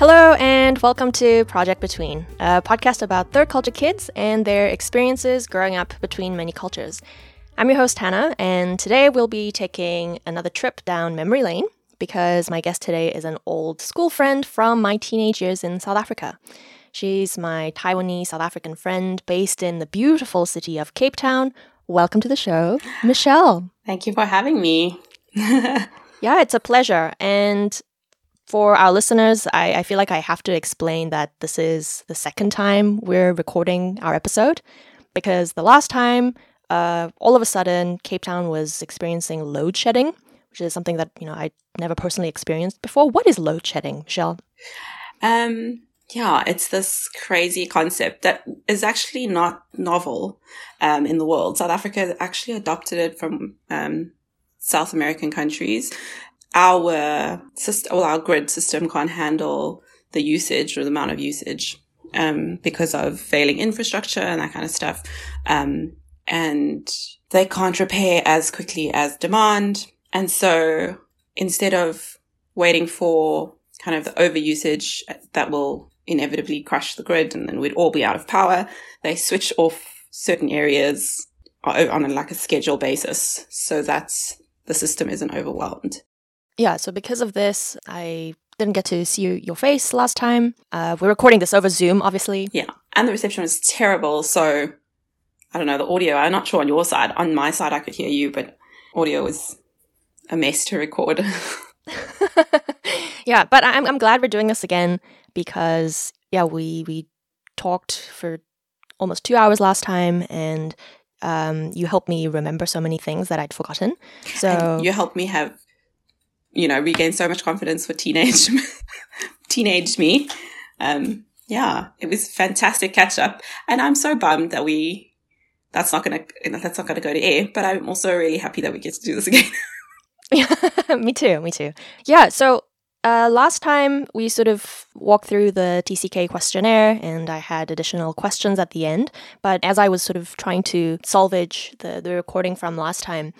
Hello, and welcome to Project Between, a podcast about third culture kids and their experiences growing up between many cultures. I'm your host, Hana, and today we'll be taking another trip down memory lane because my guest today is an old school friend from my teenage years in South Africa. She's my Taiwanese South African friend based in the beautiful city of Cape Town. Welcome to the show, Michelle. Thank you for having me. yeah, it's a pleasure. And for our listeners, I, I feel like I have to explain that this is the second time we're recording our episode because the last time, uh, all of a sudden, Cape Town was experiencing load shedding, which is something that you know I never personally experienced before. What is load shedding, Michelle? Um, yeah, it's this crazy concept that is actually not novel um, in the world. South Africa actually adopted it from um, South American countries our system, well, our grid system can't handle the usage or the amount of usage um, because of failing infrastructure and that kind of stuff. Um, and they can't repair as quickly as demand. And so instead of waiting for kind of the overusage that will inevitably crush the grid and then we'd all be out of power, they switch off certain areas on a, like a schedule basis so that the system isn't overwhelmed yeah, so because of this, I didn't get to see your face last time. Uh, we're recording this over Zoom, obviously. Yeah, and the reception was terrible. So I don't know the audio. I'm not sure on your side. On my side, I could hear you, but audio was a mess to record. yeah, but I'm I'm glad we're doing this again because yeah, we we talked for almost two hours last time, and um, you helped me remember so many things that I'd forgotten. So and you helped me have you know, regain so much confidence for teenage, teenage me. Um, yeah, it was fantastic catch up. And I'm so bummed that we, that's not going to, that's not going to go to air, but I'm also really happy that we get to do this again. yeah, me too. Me too. Yeah. So, uh, last time we sort of walked through the TCK questionnaire and I had additional questions at the end. But as I was sort of trying to salvage the, the recording from last time,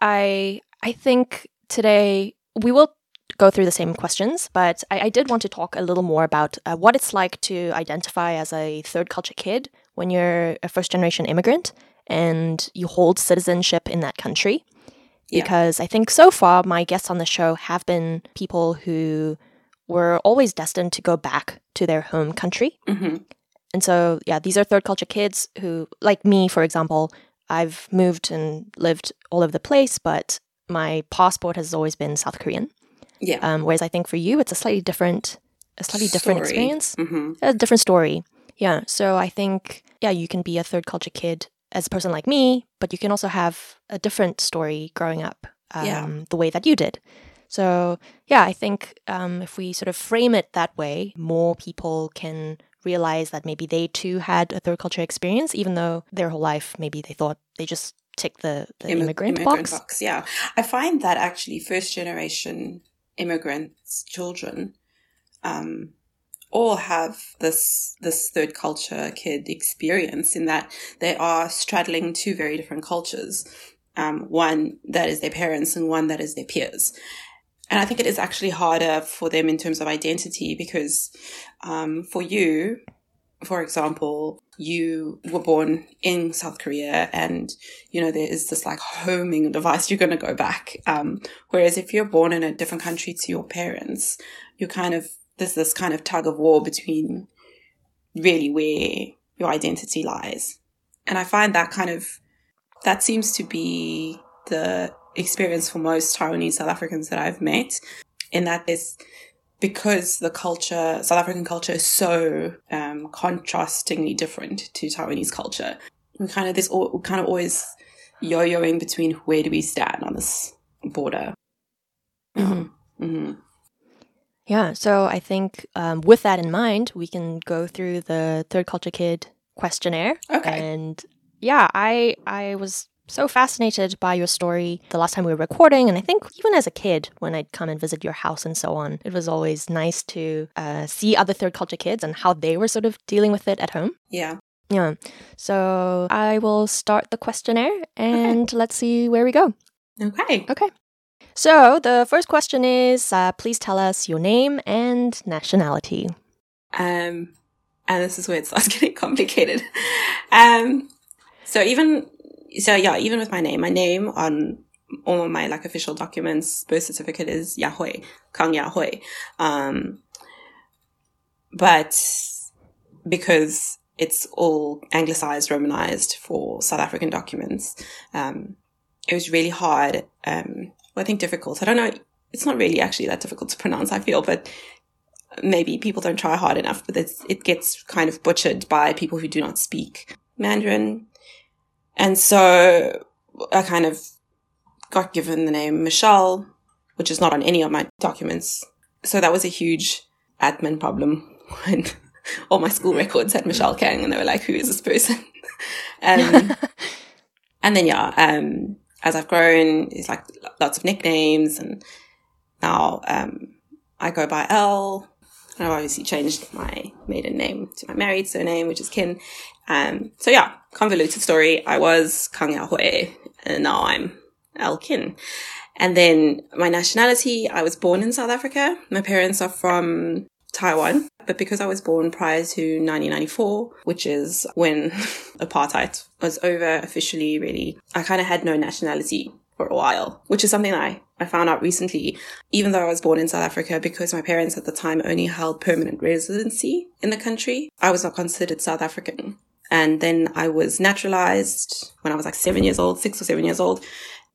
I, I think today we will go through the same questions, but I, I did want to talk a little more about uh, what it's like to identify as a third culture kid when you're a first generation immigrant and you hold citizenship in that country. Yeah. Because I think so far my guests on the show have been people who were always destined to go back to their home country. Mm-hmm. And so, yeah, these are third culture kids who, like me, for example, I've moved and lived all over the place, but my passport has always been South Korean. Yeah. Um, whereas I think for you, it's a slightly different, a slightly story. different experience, mm-hmm. a different story. Yeah. So I think, yeah, you can be a third culture kid as a person like me, but you can also have a different story growing up um, yeah. the way that you did. So yeah, I think um, if we sort of frame it that way, more people can realize that maybe they too had a third culture experience, even though their whole life maybe they thought they just tick the, the immigrant, immigrant box. box. Yeah. I find that actually first generation immigrants, children, um, all have this this third culture kid experience in that they are straddling two very different cultures. Um, one that is their parents and one that is their peers. And I think it is actually harder for them in terms of identity because um, for you, for example, you were born in South Korea and, you know, there is this like homing device, you're going to go back. Um, whereas if you're born in a different country to your parents, you're kind of, there's this kind of tug of war between really where your identity lies. And I find that kind of, that seems to be the experience for most Taiwanese South Africans that I've met in that there's, because the culture, South African culture, is so um, contrastingly different to Taiwanese culture. We kind of this all, kind of always yo-yoing between where do we stand on this border. Mm-hmm. Mm-hmm. Yeah, so I think um, with that in mind, we can go through the third culture kid questionnaire. Okay. And yeah, I I was so fascinated by your story the last time we were recording, and I think even as a kid, when I'd come and visit your house and so on, it was always nice to uh, see other third culture kids and how they were sort of dealing with it at home. Yeah. Yeah. So I will start the questionnaire and okay. let's see where we go. Okay. Okay. So the first question is uh, please tell us your name and nationality. Um, and this is where it starts getting complicated. Um, so even, so yeah, even with my name, my name on all of my like official documents, birth certificate is Yahui, Kang Yahui. Um, but because it's all anglicized, romanized for South African documents, um, it was really hard. Um, well, I think difficult. I don't know. It's not really actually that difficult to pronounce, I feel, but maybe people don't try hard enough, but it gets kind of butchered by people who do not speak Mandarin. And so I kind of got given the name Michelle, which is not on any of my documents. So that was a huge admin problem when all my school records had Michelle Kang and they were like, who is this person? um, and then, yeah, um, as I've grown, it's like lots of nicknames and now, um, I go by Elle. I've obviously changed my maiden name to my married surname, which is Kin. Um, so yeah, convoluted story. I was Kang Yao Hui and now I'm Elle Kin. And then my nationality, I was born in South Africa. My parents are from Taiwan, but because I was born prior to 1994, which is when apartheid was over officially, really, I kind of had no nationality for a while, which is something I, I found out recently, even though I was born in South Africa, because my parents at the time only held permanent residency in the country, I was not considered South African. And then I was naturalized when I was like seven years old, six or seven years old.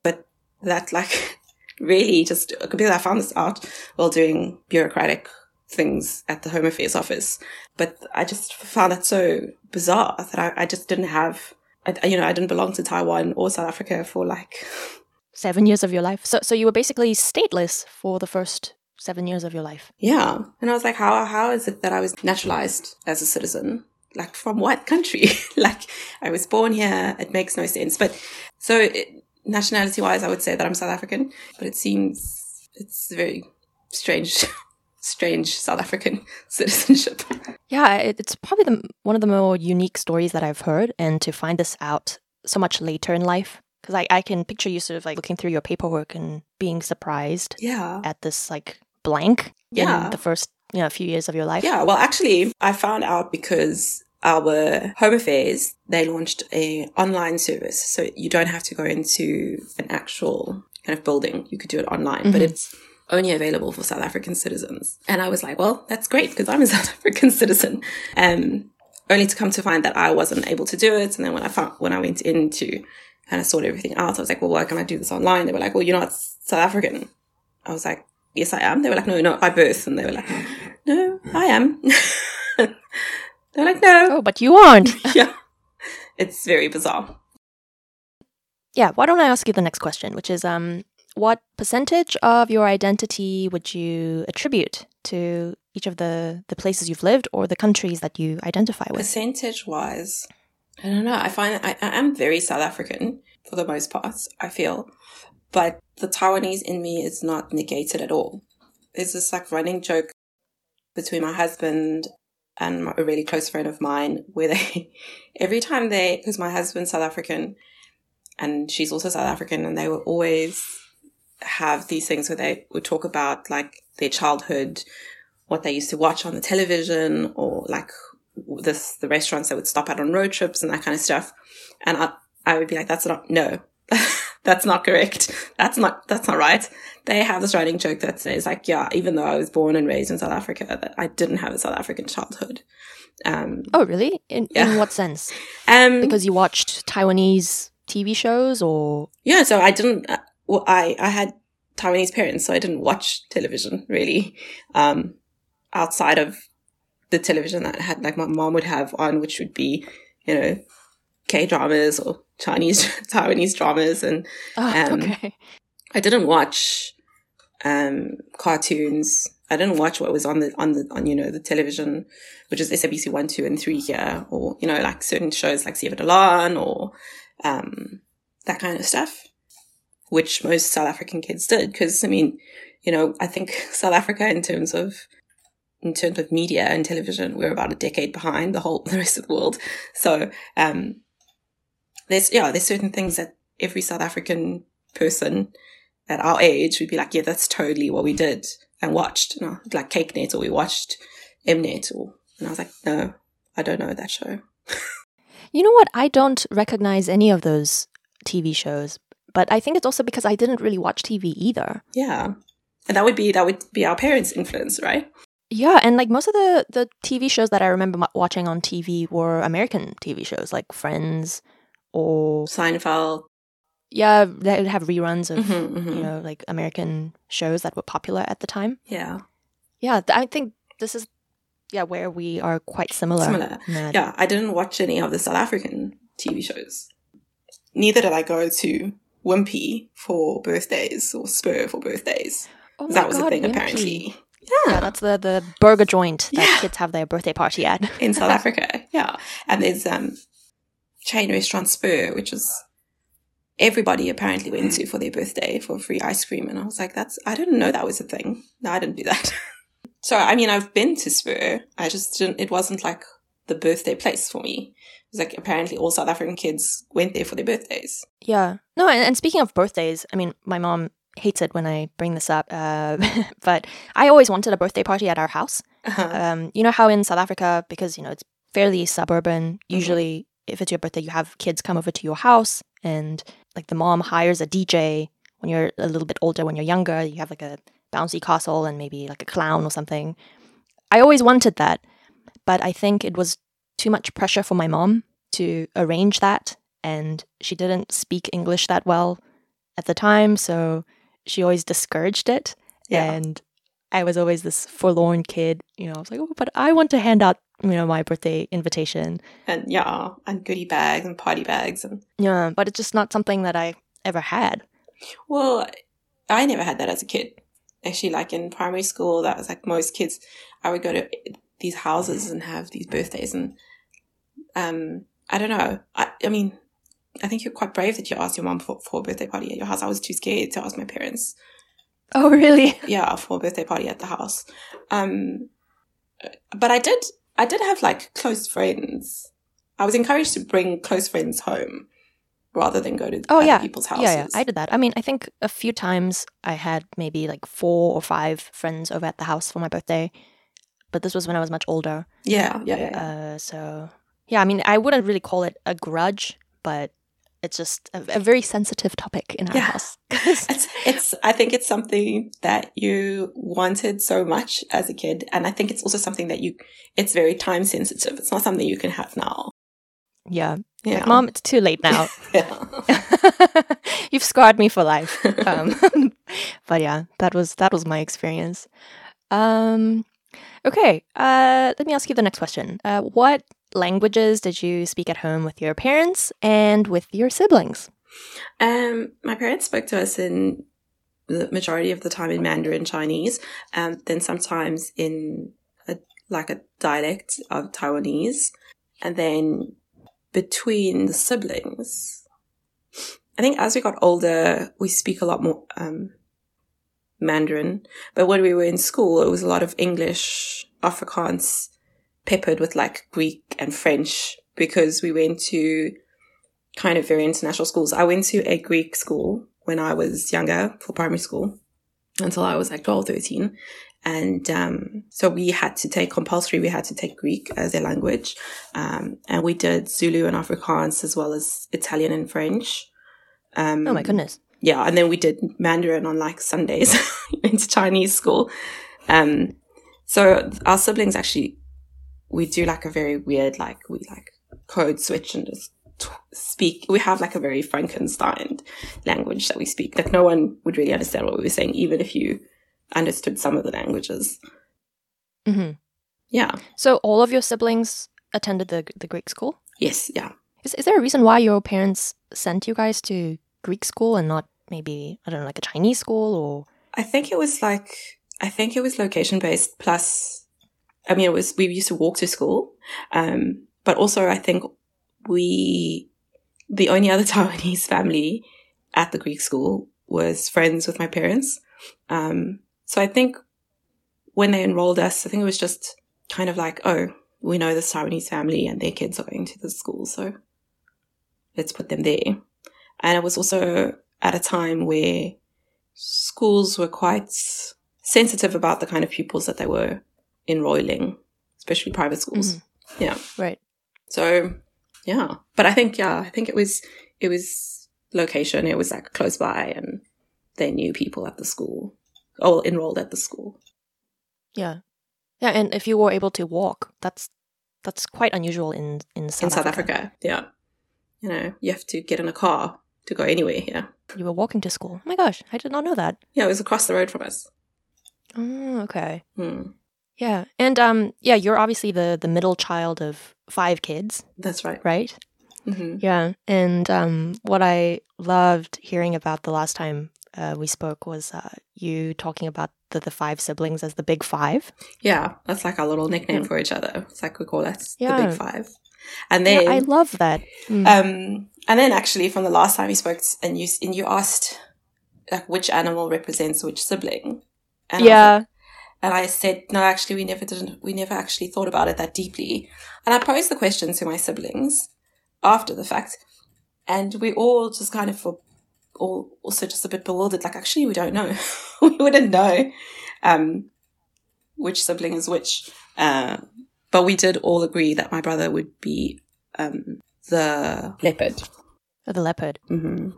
But that like really just because I found this out while doing bureaucratic things at the Home Affairs office. But I just found that so bizarre that I, I just didn't have, I, you know, I didn't belong to Taiwan or South Africa for like seven years of your life. So, so you were basically stateless for the first seven years of your life. Yeah, and I was like, how how is it that I was naturalized as a citizen? Like from what country? like I was born here. It makes no sense. But so nationality wise, I would say that I'm South African. But it seems it's very strange strange South African citizenship. Yeah, it's probably the, one of the more unique stories that I've heard, and to find this out so much later in life. Because I, I can picture you sort of like looking through your paperwork and being surprised yeah. at this like blank yeah. in the first you know, few years of your life. Yeah, well, actually, I found out because our Home Affairs they launched a online service, so you don't have to go into an actual kind of building. You could do it online, mm-hmm. but it's only available for South African citizens. And I was like, well, that's great because I'm a South African citizen. Um, only to come to find that I wasn't able to do it. And then when I found, when I went in to kind of sort everything out, I was like, well, why can I do this online? They were like, well, you're not South African. I was like, yes, I am. They were like, no, not by birth. And they were like, no, I am. They're like, no. Oh, but you aren't. yeah. It's very bizarre. Yeah. Why don't I ask you the next question, which is, um, what percentage of your identity would you attribute to each of the, the places you've lived or the countries that you identify with? Percentage wise, I don't know. I find I, I am very South African for the most part, I feel. But the Taiwanese in me is not negated at all. There's this like running joke between my husband and a really close friend of mine where they, every time they, because my husband's South African and she's also South African and they were always have these things where they would talk about like their childhood, what they used to watch on the television, or like this the restaurants they would stop at on road trips and that kind of stuff. And I I would be like, that's not no. that's not correct. That's not that's not right. They have this running joke that says like, yeah, even though I was born and raised in South Africa, that I didn't have a South African childhood. Um, oh, really? In, yeah. in what sense? Um, because you watched Taiwanese TV shows, or yeah. So I didn't. Uh, well, I, I had Taiwanese parents, so I didn't watch television really, um, outside of the television that I had like my mom would have on, which would be, you know, K dramas or Chinese Taiwanese dramas, and oh, um, okay. I didn't watch um, cartoons. I didn't watch what was on the on the on you know the television, which is SABC one, two, and three here, or you know like certain shows like 7de Laan or um, that kind of stuff which most South African kids did. Because I mean, you know, I think South Africa in terms of in terms of media and television, we're about a decade behind the whole the rest of the world. So um, there's yeah, there's certain things that every South African person at our age, we'd be like, yeah, that's totally what we did and watched. You know, like Cake Net or we watched Mnet or, and I was like, no, I don't know that show. You know what? I don't recognize any of those TV shows, but I think it's also because I didn't really watch TV either. Yeah. And that would be, that would be our parents' influence, right? Yeah, and like most of the the TV shows that I remember watching on TV were American TV shows like Friends or Seinfeld. yeah, they would have reruns of Mhm, mhm. you know like American shows that were popular at the time. Yeah. Yeah, I think this is yeah where we are quite similar. Similar. that- Yeah. I didn't watch any of the South African TV shows. Neither did I go to Wimpy for birthdays or Spur for birthdays. Oh that was God, a thing, Wimpy. apparently. Yeah, that's the the burger joint that Yeah. kids have their birthday party at. in South Africa. Yeah. And there's um chain restaurant Spur, which is everybody apparently went to for their birthday for free ice cream. And I was like, that's I didn't know that was a thing. No, I didn't do that. so I mean I've been to Spur. I just didn't it wasn't like the birthday place for me. It was like apparently all South African kids went there for their birthdays. Yeah. No, and, and speaking of birthdays, I mean, my mom hates it when I bring this up, uh, but I always wanted a birthday party at our house. Uh-huh. Um, you know how in South Africa, because you know it's fairly suburban, usually if it's your birthday, you have kids come over to your house, and like the mom hires a DJ when you're a little bit older. When you're younger, you have like a bouncy castle and maybe like a clown or something. I always wanted that, but I think it was too much pressure for my mom to arrange that, and she didn't speak English that well at the time, so she always discouraged it. Yeah. And I was always this forlorn kid, you know. I was like, oh, but I want to hand out, you know, my birthday invitation. And yeah, and goodie bags and party bags and Yeah, but it's just not something that I ever had. Well, I never had that as a kid. Actually, like in primary school, that was like most kids. I would go to these houses and have these birthdays, and um, I don't know. I, I mean, I think you're quite brave that you asked your mom for, for a birthday party at your house. I was too scared to ask my parents. Oh, really? Yeah, for a birthday party at the house. Um, but I did. I did have like close friends. I was encouraged to bring close friends home rather than go to Oh, other yeah. people's houses. Yeah, yeah, I did that. I mean, I think a few times I had maybe like four or five friends over at the house for my birthday, but this was when I was much older. yeah, yeah, yeah. yeah. Uh, so yeah, I mean, I wouldn't really call it a grudge, but it's just a, a very sensitive topic in our Yeah. house. it's it's I think it's something that you wanted so much as a kid and I think it's also something that you it's very time sensitive. It's not something you can have now. yeah, Yeah. Like, mom, it's too late now. You've scarred me for life. Um, but yeah, that was that was my experience. Um, okay, uh, let me ask you the next question. Uh, what languages did you speak at home with your parents and with your siblings? Um my parents spoke to us in the majority of the time in Mandarin Chinese, and then sometimes in a, like a dialect of Taiwanese. And then between the siblings, I think as we got older, we speak a lot more um, Mandarin. But when we were in school, it was a lot of English, Afrikaans, peppered with like Greek and French because we went to kind of very international schools. I went to a Greek school when I was younger for primary school until I was like 12, 13. And um, so we had to take compulsory, we had to take Greek as a language. Um, and we did Zulu and Afrikaans as well as Italian and French. Um, Oh my goodness. yeah, and then we did Mandarin on like Sundays into Chinese school. Um, so our siblings actually, we do like a very weird, like we like code switch and just t- speak. We have like a very Frankenstein language that we speak. Like no one would really understand what we were saying, even if you understood some of the languages. hmm Yeah. So all of your siblings attended the the Greek school. Yes. Yeah. Is is there a reason why your parents sent you guys to Greek school and not maybe I don't know like a Chinese school or? I think it was like I think it was location based. Plus, I mean, it was we used to walk to school, um, but also I think we the only other Taiwanese family at the Greek school was friends with my parents. Um, so I think when they enrolled us, I think it was just kind of like, oh, we know this Taiwanese family and their kids are going to the school, so let's put them there. And it was also at a time where schools were quite sensitive about the kind of pupils that they were enrolling, especially private schools. Mm-hmm. Yeah. Right. So yeah, but I think yeah, I think it was it was location. It was like close by, and they knew people at the school, or enrolled at the school. Yeah. Yeah, and if you were able to walk, that's that's quite unusual in in South in South Africa. Africa. Yeah, you know, you have to get in a car to go anywhere here. You were walking to school. Oh my gosh, I did not know that. Yeah, it was across the road from us. Oh, okay. Hmm. Yeah, and um, yeah, you're obviously the the middle child of five kids, That's right. right? hmm Yeah, and um, what I loved hearing about the last time uh, we spoke was uh, you talking about the, the five siblings as the big five. Yeah, that's like our little nickname Mm. for each other. It's like we call us Yeah. the Big Five. And then, yeah, I love that. Mm. um, and then actually from the last time we spoke, and you and you asked like which animal represents which sibling. And yeah, and I said, no, actually, we never didn't. We never actually thought about it that deeply. And I posed the question to my siblings after the fact, and we all just kind of were all also just a bit bewildered. Like, actually, we don't know. we wouldn't know um, which sibling is which. Uh, but we did all agree that my brother would be um, the leopard. the leopard. hmm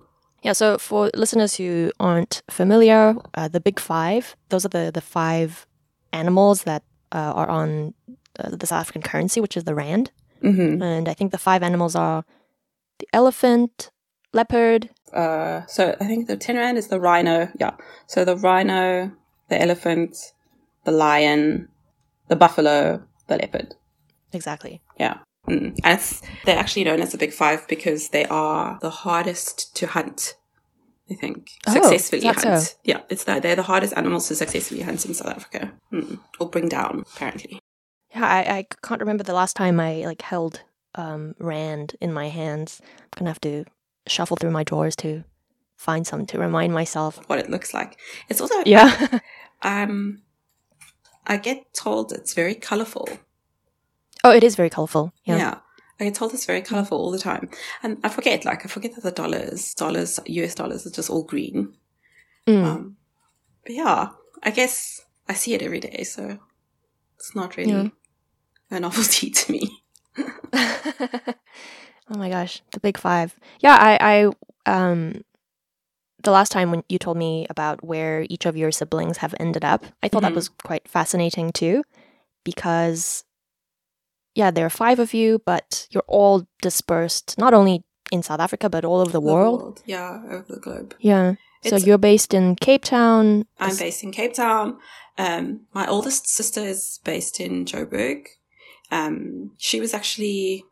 Yeah, so for listeners who aren't familiar, uh, the big five, those are the, the five animals that uh, are on uh, the South African currency, which is the rand. hmm And I think the five animals are the elephant, leopard, uh, so I think the ten rand is the rhino. Yeah. So the rhino, the elephant, the lion, the buffalo, the leopard. exactly. Yeah. Mm. And it's, they're actually known as the big five because they are the hardest to hunt. I think Oh, successfully hunt. so? Yeah, it's that they're the hardest animals to successfully hunt in South Africa mm. or bring down. Apparently, Yeah, I, I can't remember the last time I like held um, rand in my hands. I'm gonna have to shuffle through my drawers to find some to remind myself. what it looks like. It's also Yeah. Um, I get told it's very colorful. oh, it is very colorful. Yeah. Yeah. I get told it's very colorful all the time. And I forget, like, I forget that the dollars, dollars, US dollars are just all green. Mm. Um, but yeah, I guess I see it every day, so it's not really Yeah. a novelty to me. oh my gosh, the big five. Yeah, I, I, um, the last time when you told me about where each of your siblings have ended up, I thought Mhm. that was quite fascinating too, because, yeah, there are five of you, but you're all dispersed not only in South Africa but all over the world. Yeah, over the globe. Yeah. So you're based in Cape Town. I'm based in Cape Town. Um, my oldest sister is based in Joburg. Um, she was actually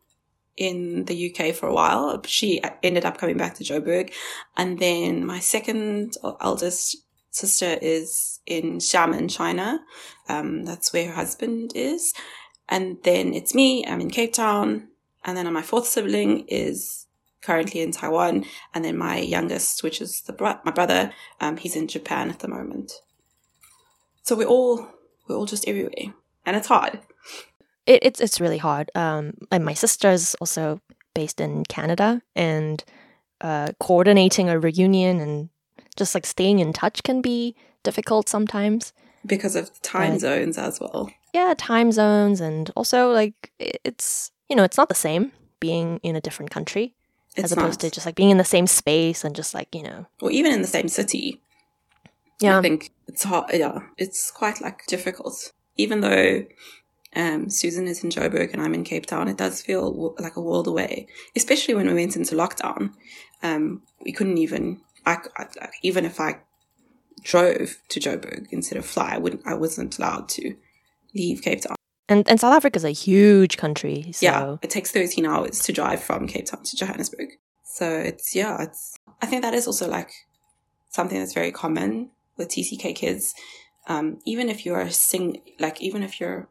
in the UK for a while. She ended up coming back to Joburg. And then my second eldest sister is in Xiamen, China. Um, that's where her husband is. And then it's me. I'm in Cape Town. And then my fourth sibling is currently in Taiwan. And then my youngest, which is the bro- my brother, um, he's in Japan at the moment. So we're all we're all just everywhere, and it's hard. it, it's it's really hard. Um, and my sister's also based in Canada, and uh, coordinating a reunion and just like staying in touch can be difficult sometimes. because of time Right. zones as well. Yeah, time zones, and also like it's you know it's not the same being in a different country It's as opposed not. to just like being in the same space and just like you know or even in the same city. yeah I think it's hard. Yeah, it's quite like difficult. Even though um, Susan is in Joburg and I'm in Cape Town, it does feel w- like a world away. Especially when we went into lockdown, um, we couldn't even. I, I even if I drove to Joburg instead of fly, I wouldn't. I wasn't allowed to leave Cape Town. and and South Africa's a huge country. So Yeah, it takes 13 hours to drive from Cape Town to Johannesburg. So it's, yeah, it's, I think that is also like something that's very common with TCK kids. Um, even if you're sing, like, even if you're,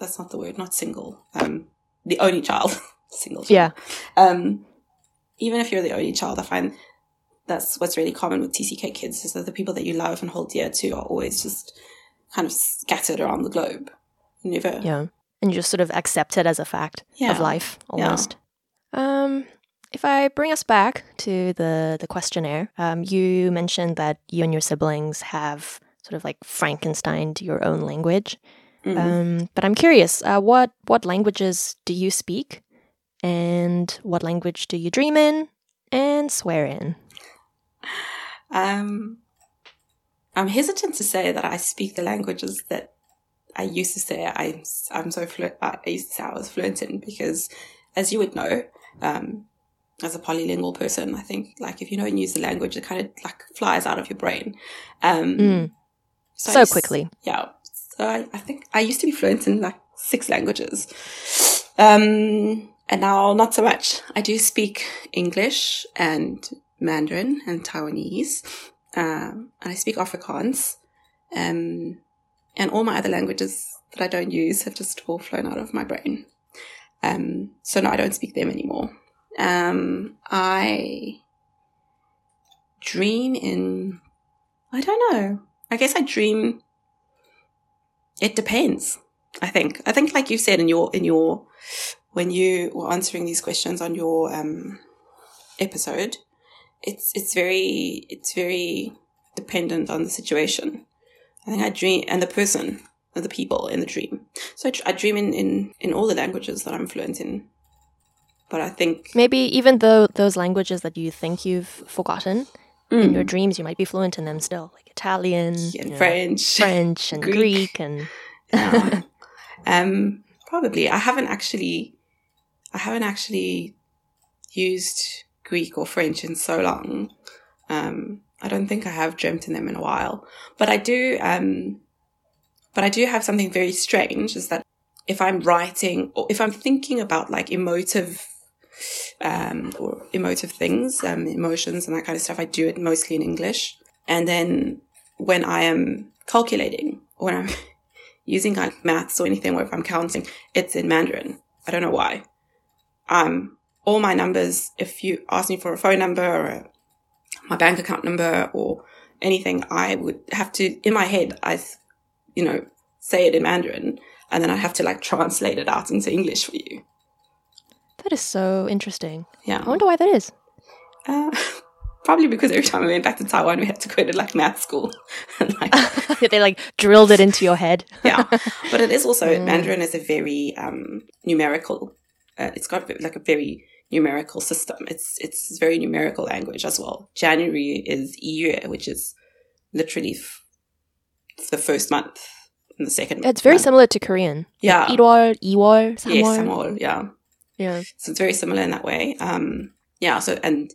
that's not the word, not single, um, the only child, single. child. yeah Um, even if you're the only child, I find that's what's really common with TCK kids is that the people that you love and hold dear to are always just kind of scattered around the globe. Never. yeah, and you just sort of accept it as a fact Yeah. of life Yeah. almost. Um, If I bring us back to the the questionnaire, um, you mentioned that you and your siblings have sort of like Frankensteined your own language. Mhm. Um, but I'm curious, uh, what what languages do you speak, and what language do you dream in and swear in? Um, I'm hesitant to say that I speak the languages that I used to say I, I'm so fluent. I used to say I was fluent in because, as you would know, um, as a polylingual person, I think like if you don't use the language, it kind of like flies out of your brain. Um, Mm. I So used- quickly. Yeah. So I, I think I used to be fluent in like six languages. Um, and now not so much. I do speak English and Mandarin and Taiwanese. Um, and I speak Afrikaans. Um, and all my other languages that I don't use have just all flown out of my brain. Um, so no, I don't speak them anymore. Um, I dream in, I don't know. I guess I dream it depends i think i think like you said in your in your when you were answering these questions on your um episode it's it's very it's very dependent on the situation i think i dream and the person and the people in the dream so i, I dream in, in in all the languages that i'm fluent in but i think Maybe even though those languages that you think you've forgotten in Mm, your dreams, you might be fluent in them still, like Italian, and you know, french French, and Greek. Greek, and Yeah. um, probably. I haven't actually, I haven't actually used Greek or French in so long. Um, I don't think I have dreamt in them in a while, but I do. Um, but I do have something very strange is that if I'm writing or if I'm thinking about like emotive, um, or emotive things, um, emotions and that kind of stuff, I do it mostly in English. And then when I am calculating or when I'm using like maths or anything, or if I'm counting, it's in Mandarin. I don't know why. Um, all my numbers, if you ask me for a phone number or a, my bank account number or anything, I would have to, in my head, I, you know, say it in Mandarin and then I have to like translate it out into English for you. that is so interesting. Yeah. I wonder why that is. Uh, probably because every time I went back to Taiwan, we had to go to like math school. and like, they like drilled it into your head. yeah. But it is also, Mm. Mandarin is a very um, numerical, uh, it's got like a very numerical system. It's, it's a very numerical language as well. January is Iyue, which is literally f- the first month and the second It's very month. similar to Korean. Yeah. 1월, 2월, 3월. Yes, Samol, yeah. Yeah. So it's very similar in that way. Um, yeah. So and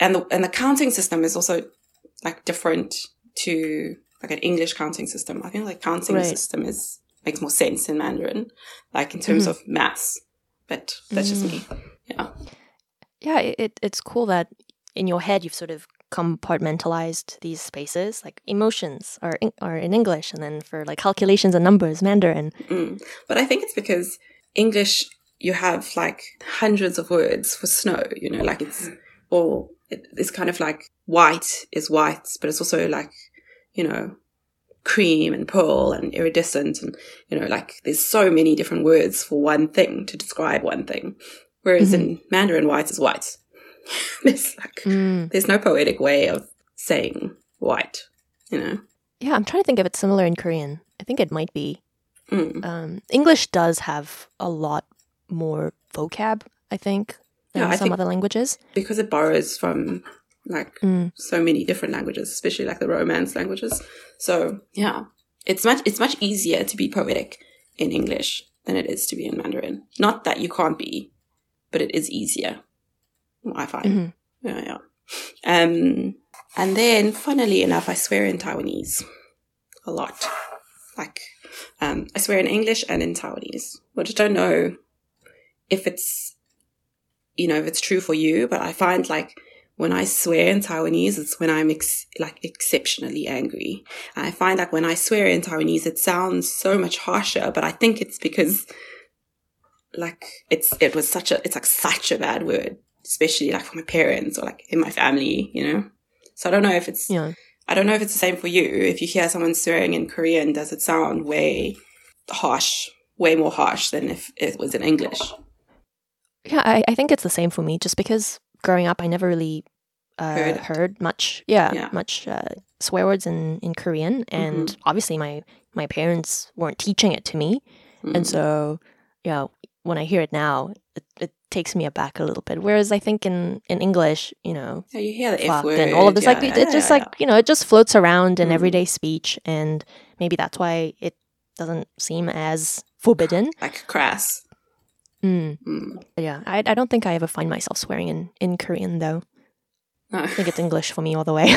and the and the counting system is also like different to like an English counting system. I think like counting Right. system is makes more sense in Mandarin, like in terms Mhm. of maths. But that's just me. Yeah. Yeah, it, it, it's cool that in your head you've sort of compartmentalized these spaces. Like emotions are in, are in English, and then for like calculations and numbers, Mandarin. Mm. But I think it's because English, you have like hundreds of words for snow, you know, like it's, all it, it's kind of like white is white, but it's also like, you know, cream and pearl and iridescent. And, you know, like there's so many different words for one thing to describe one thing. Whereas in Mandarin, white is white. there's like, Mm. there's no poetic way of saying white, you know? Yeah, I'm trying to think if it's similar in Korean. I think it might be. Mm. Um, English does have a lot more vocab, I think, than Yeah, I some think- other languages. Because it borrows from like Mm. so many different languages, especially like the Romance languages. So yeah, it's much it's much easier to be poetic in English than it is to be in Mandarin. Not that you can't be, but it is easier. I find. Mhm. Yeah, yeah. Um, and then, funnily enough, I swear in Taiwanese a lot. Like, um, I swear in English and in Taiwanese, which I don't know if it's, you know, if it's true for you, but I find like when I swear in Taiwanese, it's when I'm ex- like exceptionally angry. And I find like when I swear in Taiwanese, it sounds so much harsher, but I think it's because like it's, it was such a, it's like such a bad word especially like for my parents or like in my family, you know. So I don't know if it's Yeah. I don't know if it's the same for you. If you hear someone swearing in Korean, does it sound way harsh, way more harsh than if it was in English? Yeah, I, I think it's the same for me. Just because growing up, I never really uh, Heard heard. much, yeah, Yeah. much uh, swear words in in Korean, and obviously my my parents weren't teaching it to me, Mm. and so yeah, when I hear it now, it, it takes me aback a little bit. Whereas I think in in English, you know, Yeah, you hear the F word and all of this, like yeah, it, it just yeah, like you know, it just floats around in Mm. everyday speech, and maybe that's why it doesn't seem as forbidden. yeah. like crass. Mm. Mm. Yeah, I, I don't think I ever find myself swearing in, in Korean though. No. I think it's English for me all the way.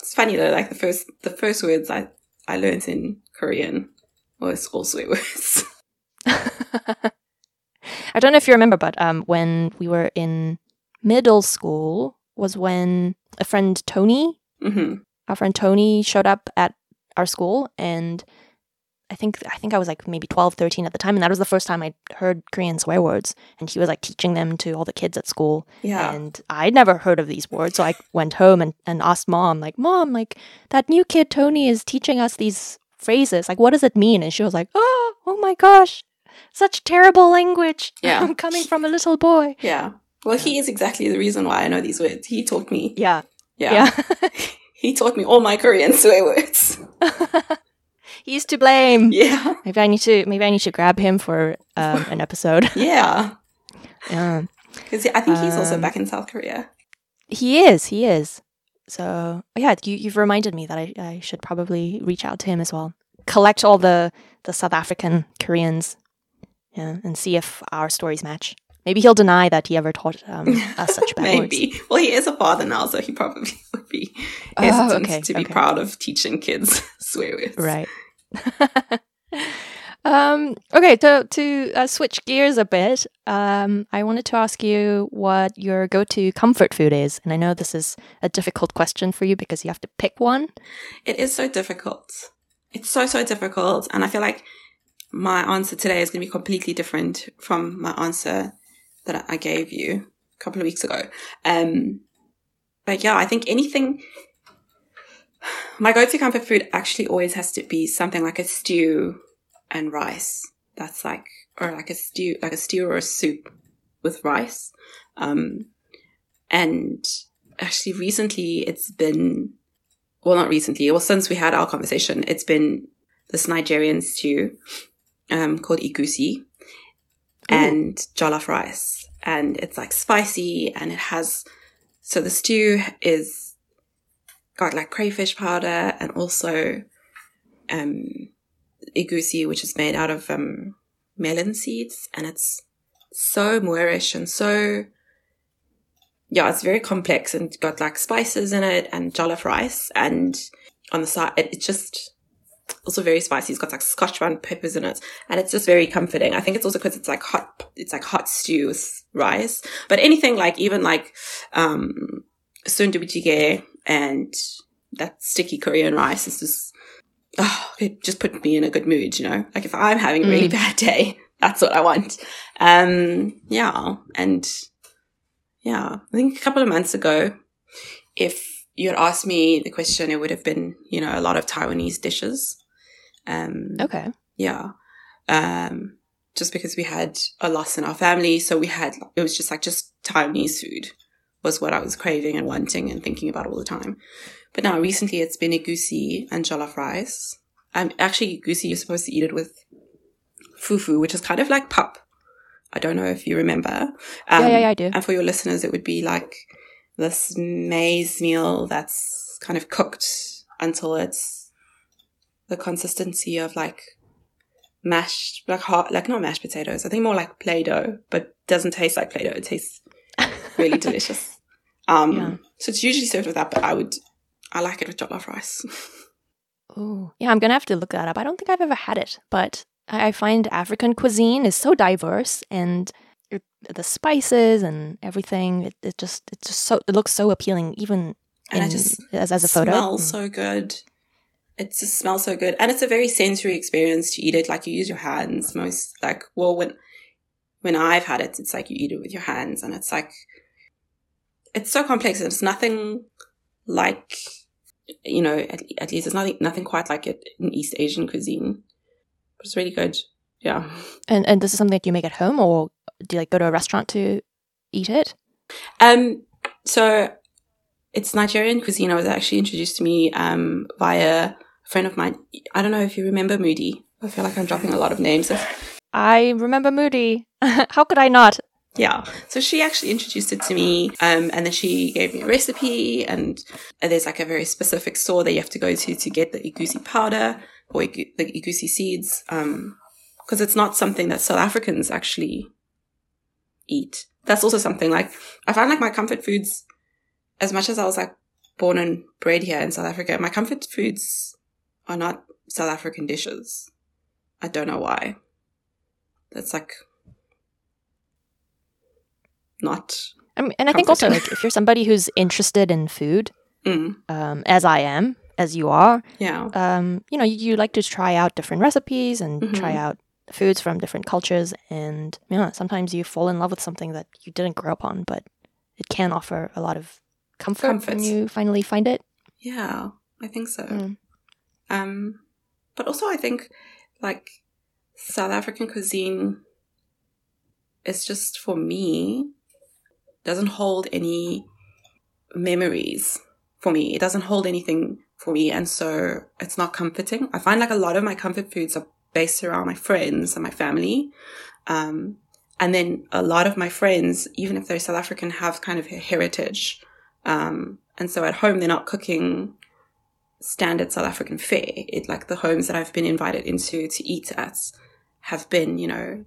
It's funny though, like the first the first words I I learned in Korean was all swear words. I don't know if you remember, but um, when we were in middle school was when a friend Tony, hmm our friend Tony, showed up at our school, and I think I think I was like maybe 12, 13 at the time, and that was the first time I heard Korean swear words, and he was like teaching them to all the kids at school. Yeah. And I'd never heard of these words. So I went home and, and asked mom, like, Mom, like, that new kid Tony is teaching us these phrases. Like, what does it mean? And she was like, Oh, oh my gosh, such terrible language. Yeah. I'm coming from a little boy. yeah. Well, he is exactly the reason why I know these words. He taught me. Yeah. Yeah. Yeah. He taught me all my Korean swear words. He's to blame. Yeah. Maybe I need to maybe I need to grab him for um, an episode. Yeah. yeah. Because I think he's also Um, back in South Korea. He is, he is. So yeah, you, you've reminded me that I, I should probably reach out to him as well. Collect all the, the South African Koreans, yeah, and see if our stories match. Maybe he'll deny that he ever taught um, us such bad words. Maybe. Well, he is a father now, so he probably would be Oh, hesitant okay, to be okay. proud of teaching kids swear words. Right. um, okay, to to uh, switch gears a bit, um, I wanted to ask you what your go-to comfort food is, and I know this is a difficult question for you because you have to pick one. It is so difficult. It's so, so difficult. And I feel like my answer today is going to be completely different from my answer that I gave you a couple of weeks ago. Um, but yeah, I think anything, my go-to comfort food actually always has to be something like a stew and rice. That's like, or like a stew, like a stew or a soup with rice. Um, and actually recently it's been well, not recently, well, since we had our conversation, it's been this Nigerian stew um, called egusi and jollof rice. And it's like spicy and it has, so the stew is got like crayfish powder and also um, egusi, which is made out of um, melon seeds. And it's so moreish and so yeah, it's very complex and got like spices in it and jollof rice. And on the side, it, it's just also very spicy. It's got like Scotch bonnet peppers in it, and it's just very comforting. I think it's also because it's like hot. It's like hot stew with rice. But anything like even like um sundubujjigae and that sticky Korean rice is just oh, it just put me in a good mood. You know, like if I'm having a really Mm. bad day, that's what I want. Um, yeah, and yeah, I think a couple of months ago, if you had asked me the question, it would have been, you know, a lot of Taiwanese dishes. Um, Okay. yeah. Um, just because we had a loss in our family. So we had, it was just like just Taiwanese food was what I was craving and wanting and thinking about all the time. But now recently it's been egusi and jollof rice. Um, actually, egusi you're supposed to eat it with fufu, which is kind of like pap. I don't know if you remember. Um, yeah, yeah, yeah, I do. and for your listeners, it would be like this maize meal that's kind of cooked until it's the consistency of like mashed, like hot, like not mashed potatoes. I think more like Play-Doh, but doesn't taste like Play-Doh. It tastes really delicious. Um, Yeah. so it's usually served with that, but I would, I like it with jollof rice. Oh, yeah, I'm gonna have to look that up. I don't think I've ever had it, but I find African cuisine is so diverse and it, the spices and everything. It, it just it just so it looks so appealing, even And in, it just as as a photo. smells Mm. so good. It just smells so good, and it's a very sensory experience to eat it. Like you use your hands most. Like well, when when I've had it, it's like you eat it with your hands, and it's like it's so complex. It's nothing like you know. At, at least it's nothing nothing quite like it in East Asian cuisine. It's really good. Yeah. And and this is something that you make at home, or do you like go to a restaurant to eat it? Um, so it's Nigerian cuisine. I was actually introduced to me um, via friend of mine. I don't know if you remember Moody. I feel like I'm dropping a lot of names. I remember Moody. How could I not? Yeah. So she actually introduced it to me, um, and then she gave me a recipe. And there's like a very specific store that you have to go to to get the egusi powder or the egusi seeds, because um, it's not something that South Africans actually eat. That's also something like I find like my comfort foods, as much as I was like born and bred here in South Africa, my comfort foods are not South African dishes. I don't know why. That's like not. I mean, and I think also like if you're somebody who's interested in food, mm. um, as I am, as you are, yeah, um, you know, you, you, like to try out different recipes and mm-hmm. try out foods from different cultures, and you know, sometimes you fall in love with something that you didn't grow up on, but it can offer a lot of comfort, comfort. when you finally find it. Yeah, I think so. Mm. Um, but also I think like South African cuisine is just for me doesn't hold any memories for me. It doesn't hold anything for me. And so it's not comforting. I find like a lot of my comfort foods are based around my friends and my family. Um, and then a lot of my friends, even if they're South African, have kind of a heritage. Um, and so at home, they're not cooking standard South African fare. It like the homes that I've been invited into to eat at have been, you know,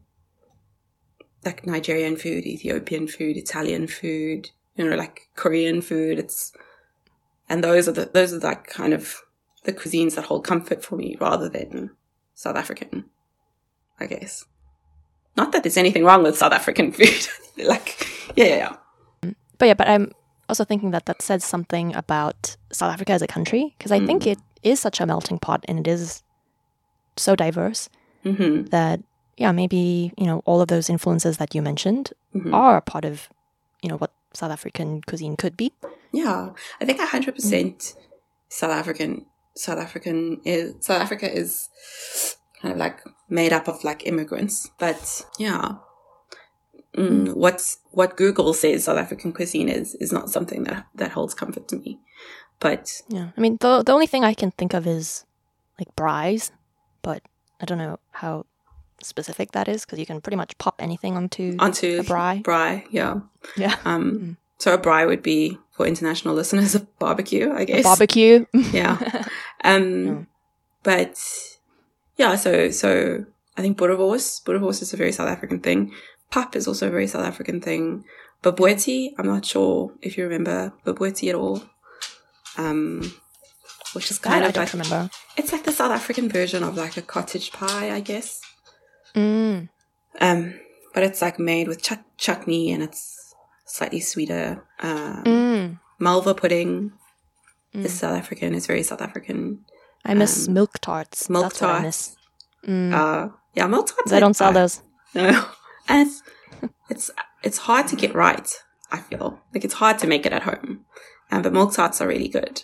like Nigerian food, Ethiopian food, Italian food, you know, like Korean food. It's, and those are the, those are like kind of the cuisines that hold comfort for me rather than South African, I guess. Not that there's anything wrong with South African food. like, yeah, yeah, yeah. But yeah, but I'm also thinking that that says something about South Africa as a country because I mm. think it is such a melting pot and it is so diverse mm-hmm. that yeah, maybe, you know, all of those influences that you mentioned mm-hmm. are a part of, you know, what South African cuisine could be. Yeah. I think 100% South African, South African is, South Africa is kind of like made up of like immigrants. But yeah, mm, what's, what Google says South African cuisine is, is not something that, that holds comfort to me. But yeah, I mean, the, the only thing I can think of is like braais, but I don't know how specific that is because you can pretty much pop anything onto onto a braai. Braai, yeah, yeah. Um, mm. so a braai would be for international listeners a barbecue, I guess. A barbecue, yeah. Um, mm. but yeah, so so I think boerewors, boerewors is a very South African thing. Pap is also a very South African thing. Bobotie, I'm not sure if you remember bobotie at all. Um, which is kind I, of I like remember. It's like the South African version of like a cottage pie, I guess. Mm. Um, but it's like made with ch- chutney and it's slightly sweeter. Um, mm. Malva pudding mm. is South African. It's very South African. I miss um, milk tarts. Milk That's tarts. Mm. Uh, yeah, milk tarts. They don't sell those. No, and it's it's it's hard to get right. I feel like it's hard to make it at home, um, but milk tarts are really good.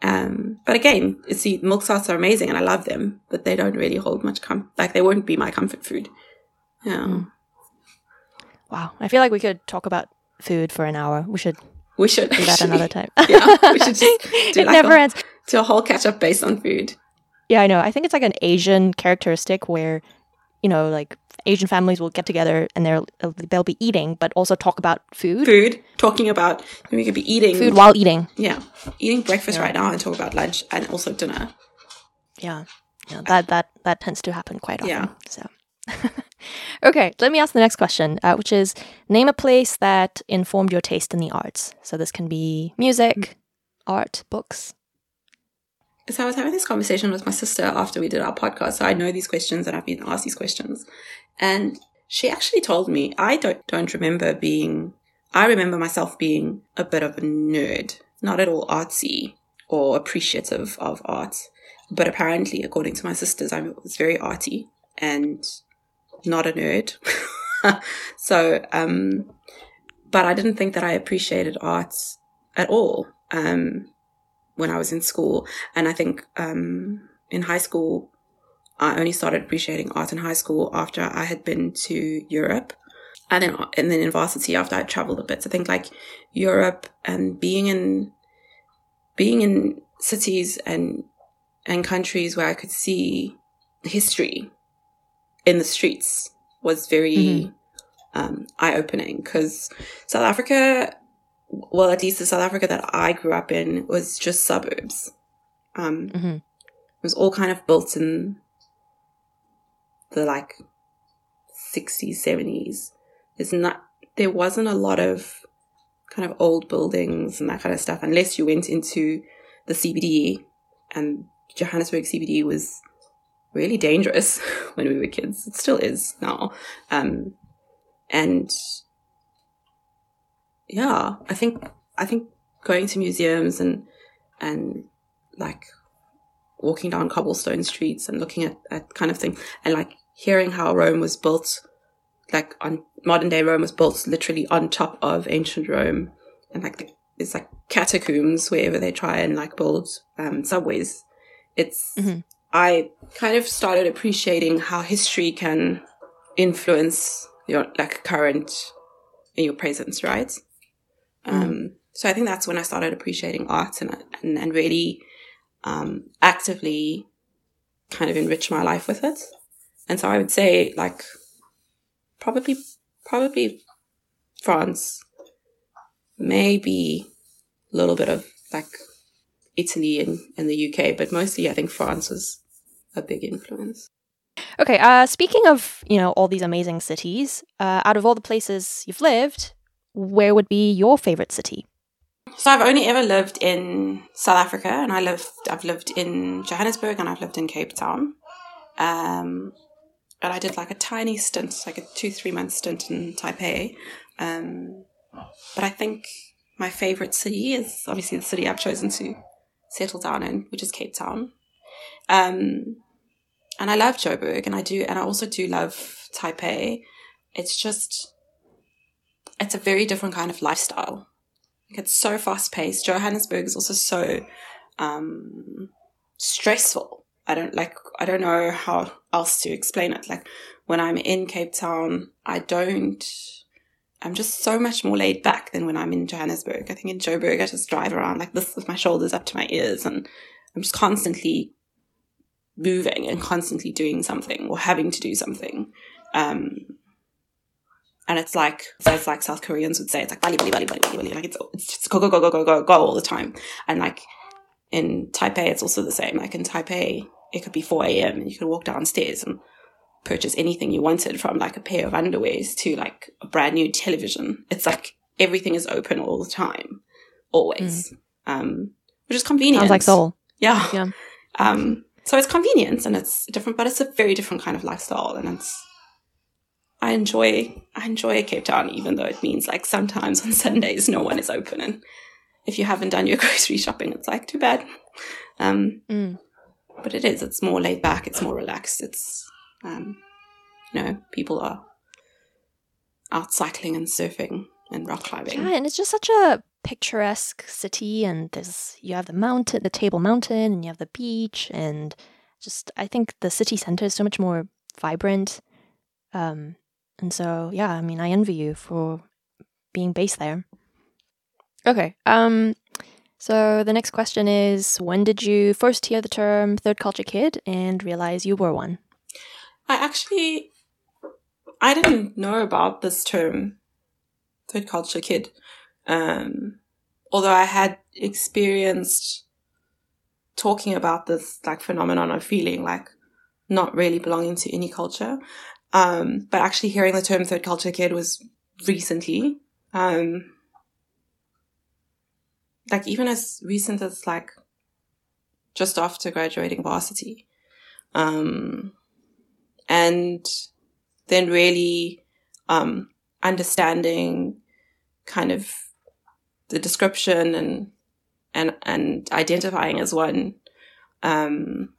Um, but again, see, milk tarts are amazing and I love them, but they don't really hold much com, like they won't be my comfort food. Yeah. Mm. Wow. I feel like we could talk about food for an hour. We should. We should do that another time. yeah. We should just do it like never a, ends. Do a whole catch up based on food. Yeah, I know. I think it's like an Asian characteristic where, you know, like Asian families will get together and they'll they'll be eating, but also talk about food. Food, talking about we could be eating food while eating. Yeah, eating breakfast yeah. right now and talk about lunch and also dinner. Yeah, yeah, that that that tends to happen quite often. Yeah. So. okay, let me ask the next question, uh, which is name a place that informed your taste in the arts. So this can be music, art, books. So I was having this conversation with my sister after we did our podcast. So I know these questions and I've been asked these questions. And she actually told me, I don't, don't remember being, I remember myself being a bit of a nerd, not at all artsy or appreciative of art. But apparently, according to my sisters, I was very arty and not a nerd. so, um, but I didn't think that I appreciated art at all, um, when I was in school. And I think, um, in high school, I only started appreciating art in high school after I had been to Europe. and then and then in varsity after I traveled a bit. So I think like Europe and being in being in cities and and countries where I could see history in the streets was very mm-hmm. um, eye opening because South Africa, well, at least the South Africa that I grew up in was just suburbs. Um, mm-hmm. It was all kind of built in the like 60s, 70s. It's not, there wasn't a lot of kind of old buildings and that kind of stuff unless you went into the CBD and Johannesburg CBD was really dangerous when we were kids. It still is now. Um, and yeah, I think, I think going to museums and, and like walking down cobblestone streets and looking at, that kind of thing and like hearing how Rome was built, like on modern day Rome was built literally on top of ancient Rome and like the, it's like catacombs wherever they try and like build um, subways. It's, mm-hmm. I kind of started appreciating how history can influence your like current in your presence, right? Mm. Um, so I think that's when I started appreciating art and and, and really um, actively kind of enrich my life with it. And so I would say like probably probably France, maybe a little bit of like Italy and, and the UK, but mostly I think France was a big influence. Okay, uh, speaking of, you know, all these amazing cities, uh, out of all the places you've lived, where would be your favorite city? So I've only ever lived in South Africa, and I lived I've lived in Johannesburg and I've lived in Cape Town. Um, and I did like a tiny stint, like a two three month stint in Taipei. Um, but I think my favorite city is obviously the city I've chosen to settle down in, which is Cape Town. Um, and I love Joburg and I do, and I also do love Taipei. It's just, it's a very different kind of lifestyle. It's so fast paced. Johannesburg is also so, um, stressful. I don't like, I don't know how else to explain it. Like when I'm in Cape Town, I don't, I'm just so much more laid back than when I'm in Johannesburg. I think in Joburg, I just drive around like this with my shoulders up to my ears and I'm just constantly moving and constantly doing something or having to do something. Um, and it's like, so it's like South Koreans would say, it's like bali, bali, bali, bali, bali, like it's, it's just go, go, go, go, go, go, go all the time. And like in Taipei, it's also the same. Like in Taipei, it could be 4 a.m. and you could walk downstairs and purchase anything you wanted from like a pair of underwears to like a brand new television. It's like everything is open all the time, always. Mm. Um, which is convenient. Sounds like Seoul. Yeah. Yeah. Um, so it's convenience and it's different, but it's a very different kind of lifestyle. And it's, I enjoy, I enjoy Cape Town, even though it means like sometimes on Sundays no one is open. And if you haven't done your grocery shopping, it's like too bad. Um, mm. but it is, it's more laid back. It's more relaxed. It's, um, you know, people are out cycling and surfing and rock climbing. Yeah, and it's just such a picturesque city, and there's you have the mountain, the Table Mountain, and you have the beach, and just I think the city center is so much more vibrant. Um, and so yeah, I mean, I envy you for being based there. Okay. Um, so the next question is when did you first hear the term third culture kid and realize you were one? I actually I didn't know about this term, third culture kid. Um, although I had experienced talking about this like phenomenon of feeling like not really belonging to any culture. Um, but actually hearing the term third culture kid was recently. Um, like even as recent as like just after graduating varsity. Um, and then really um, understanding kind of the description and and and identifying as one um,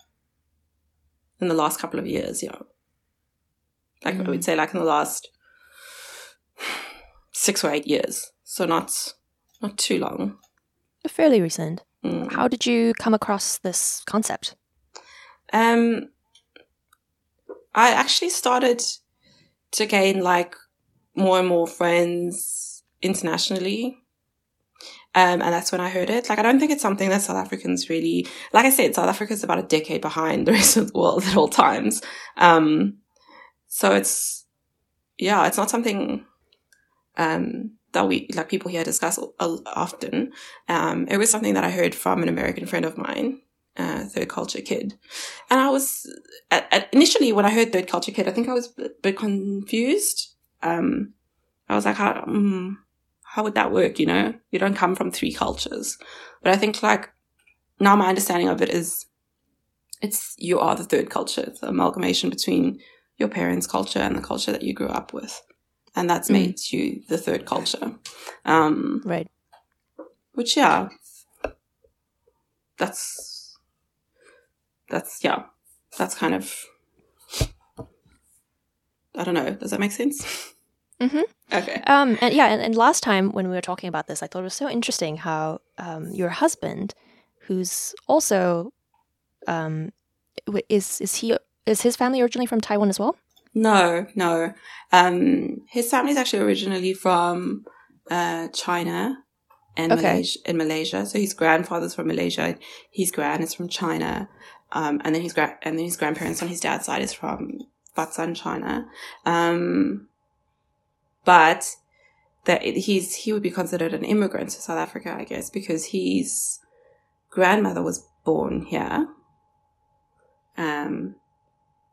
in the last couple of years, yeah. Like mm. I would mm. say, like in the last six or eight years, so not not too long. Fairly recent. Mm. How did you come across this concept? Um, I actually started to gain like more and more friends internationally. Um, and that's when I heard it. Like, I don't think it's something that South Africans really, like I said, South Africa is about a decade behind the rest of the world at all times. Um, so it's, yeah, it's not something, um, that we, like people here discuss often. Um, it was something that I heard from an American friend of mine, uh, third culture kid. And I was, initially when I heard third culture kid, I think I was a bit confused. Um, I was like, how, um, how would that work? You know, you don't come from three cultures. But I think like now my understanding of it is it's, you are the third culture. It's the amalgamation between your parents' culture and the culture that you grew up with. And that's mm. made you the third culture. Um, right. Which, yeah, that's, that's, yeah, that's kind of, I don't know. Does that make sense? Mm-hmm. Okay. Um, and yeah, and, and, last time when we were talking about this, I thought it was so interesting how um, your husband, who's also, um, is is he is his family originally from Taiwan as well? No, no. Um, his family is actually originally from uh, China and okay. Malaysia, in Malaysia. So his grandfather's from Malaysia. His grand is from China. Um, and then his gra- and then his grandparents on his dad's side is from Batsan, China. Um, but that he's he would be considered an immigrant to South Africa, I guess, because his grandmother was born here, um,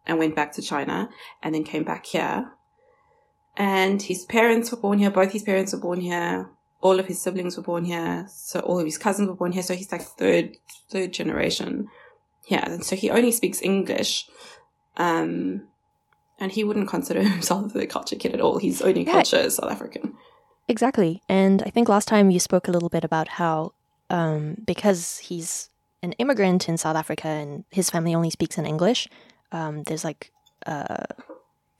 and went back to China, and then came back here, and his parents were born here. Both his parents were born here. All of his siblings were born here, so all of his cousins were born here. So he's like third third generation Yeah. and so he only speaks English. Um, and he wouldn't consider himself a culture kid at all. His only yeah. culture is South African. Exactly. And I think last time you spoke a little bit about how, um, because he's an immigrant in South Africa and his family only speaks in English, um, there's like, uh,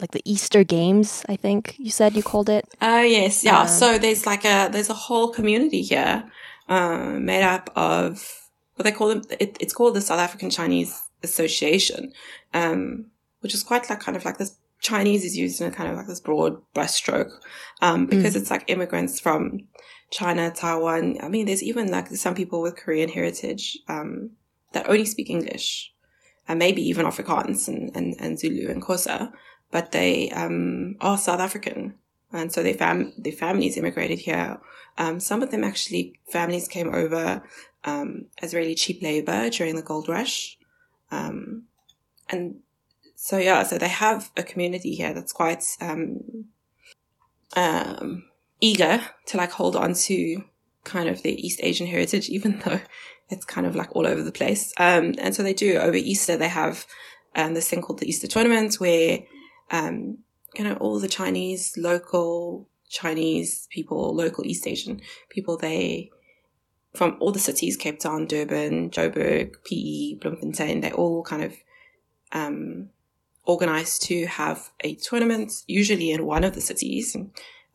like the Easter games, I think you said you called it. Oh, uh, yes. Yeah. Um, so there's like a, there's a whole community here, uh, made up of what they call them. It, it's called the South African Chinese Association. Um, which is quite like kind of like this Chinese is used in a kind of like this broad brushstroke, um, because mm. it's like immigrants from China, Taiwan. I mean, there's even like some people with Korean heritage, um, that only speak English and maybe even Afrikaans and, and, and Zulu and Xhosa, but they, um, are South African. And so their fam, their families immigrated here. Um, some of them actually, families came over, um, as really cheap labor during the gold rush. Um, and so yeah, so they have a community here that's quite um, um, eager to like hold on to kind of their East Asian heritage, even though it's kind of like all over the place. Um, and so they do over Easter. They have um, this thing called the Easter tournament, where um, you know all the Chinese local Chinese people, local East Asian people, they from all the cities, Cape Town, Durban, Joburg, PE, Bloemfontein, they all kind of um, organized to have a tournament, usually in one of the cities.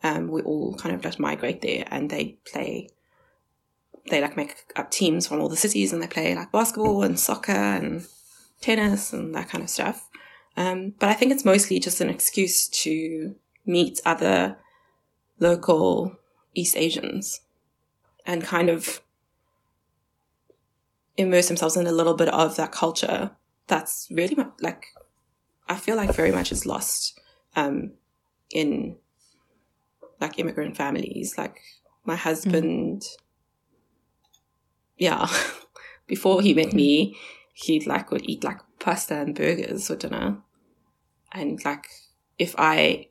Um, we all kind of just migrate there and they play, they like make up teams from all the cities and they play like basketball and soccer and tennis and that kind of stuff. Um, but I think it's mostly just an excuse to meet other local East Asians and kind of immerse themselves in a little bit of that culture that's really like I feel like very much is lost um, in like immigrant families. Like my husband, mm. Yeah, before he met me, he like would eat like pasta and burgers for dinner, and like if I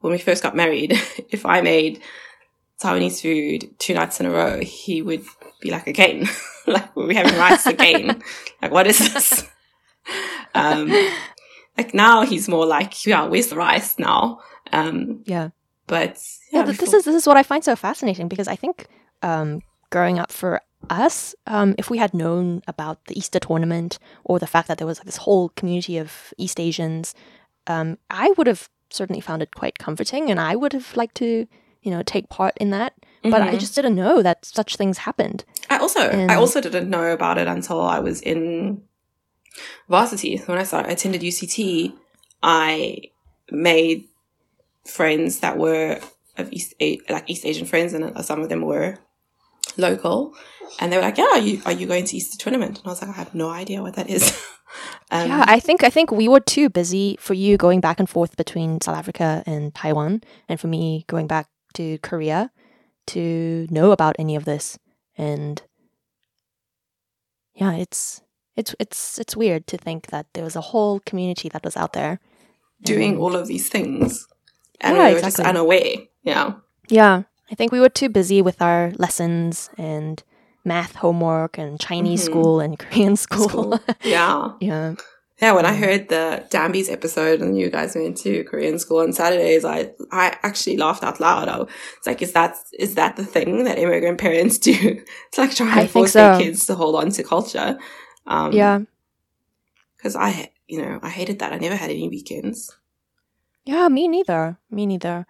when we first got married, if I made Taiwanese food two nights in a row, he would be like, again, like, we're having rice again. like, what is this? um, like now he's more like, yeah, where's the rice now? Um, yeah. But yeah, yeah this is this is what I find so fascinating because I think um, growing up for us, um, if we had known about the Easter tournament or the fact that there was like, this whole community of East Asians, um, I would have certainly found it quite comforting, and I would have liked to, you know, take part in that. Mm-hmm. But I mm-hmm. just didn't know that such things happened. I also and I also didn't know about it until I was in varsity. When I started, I attended UCT, I made friends that were of East like East Asian friends, and some of them were local, and they were like, "Yeah, are you are you going to Easter tournament?" And I was like, "I have no idea what that is." um, yeah, I think I think we were too busy for you going back and forth between South Africa and Taiwan, and for me going back to Korea to know about any of this. And yeah, it's it's it's it's weird to think that there was a whole community that was out there doing all of these things, and yeah, we were exactly. just unaware. Yeah, yeah. I think we were too busy with our lessons and math homework and Chinese mm-hmm. school and Korean school. school. Yeah. yeah. Yeah, when I heard the Danby's episode and you guys went to Korean school on Saturdays, I I actually laughed out loud. I was like, is that is that the thing that immigrant parents do? It's like trying to force so. their kids to hold on to culture. Um, yeah. Because I, you know, I hated that. I never had any weekends. Yeah, me neither. Me neither.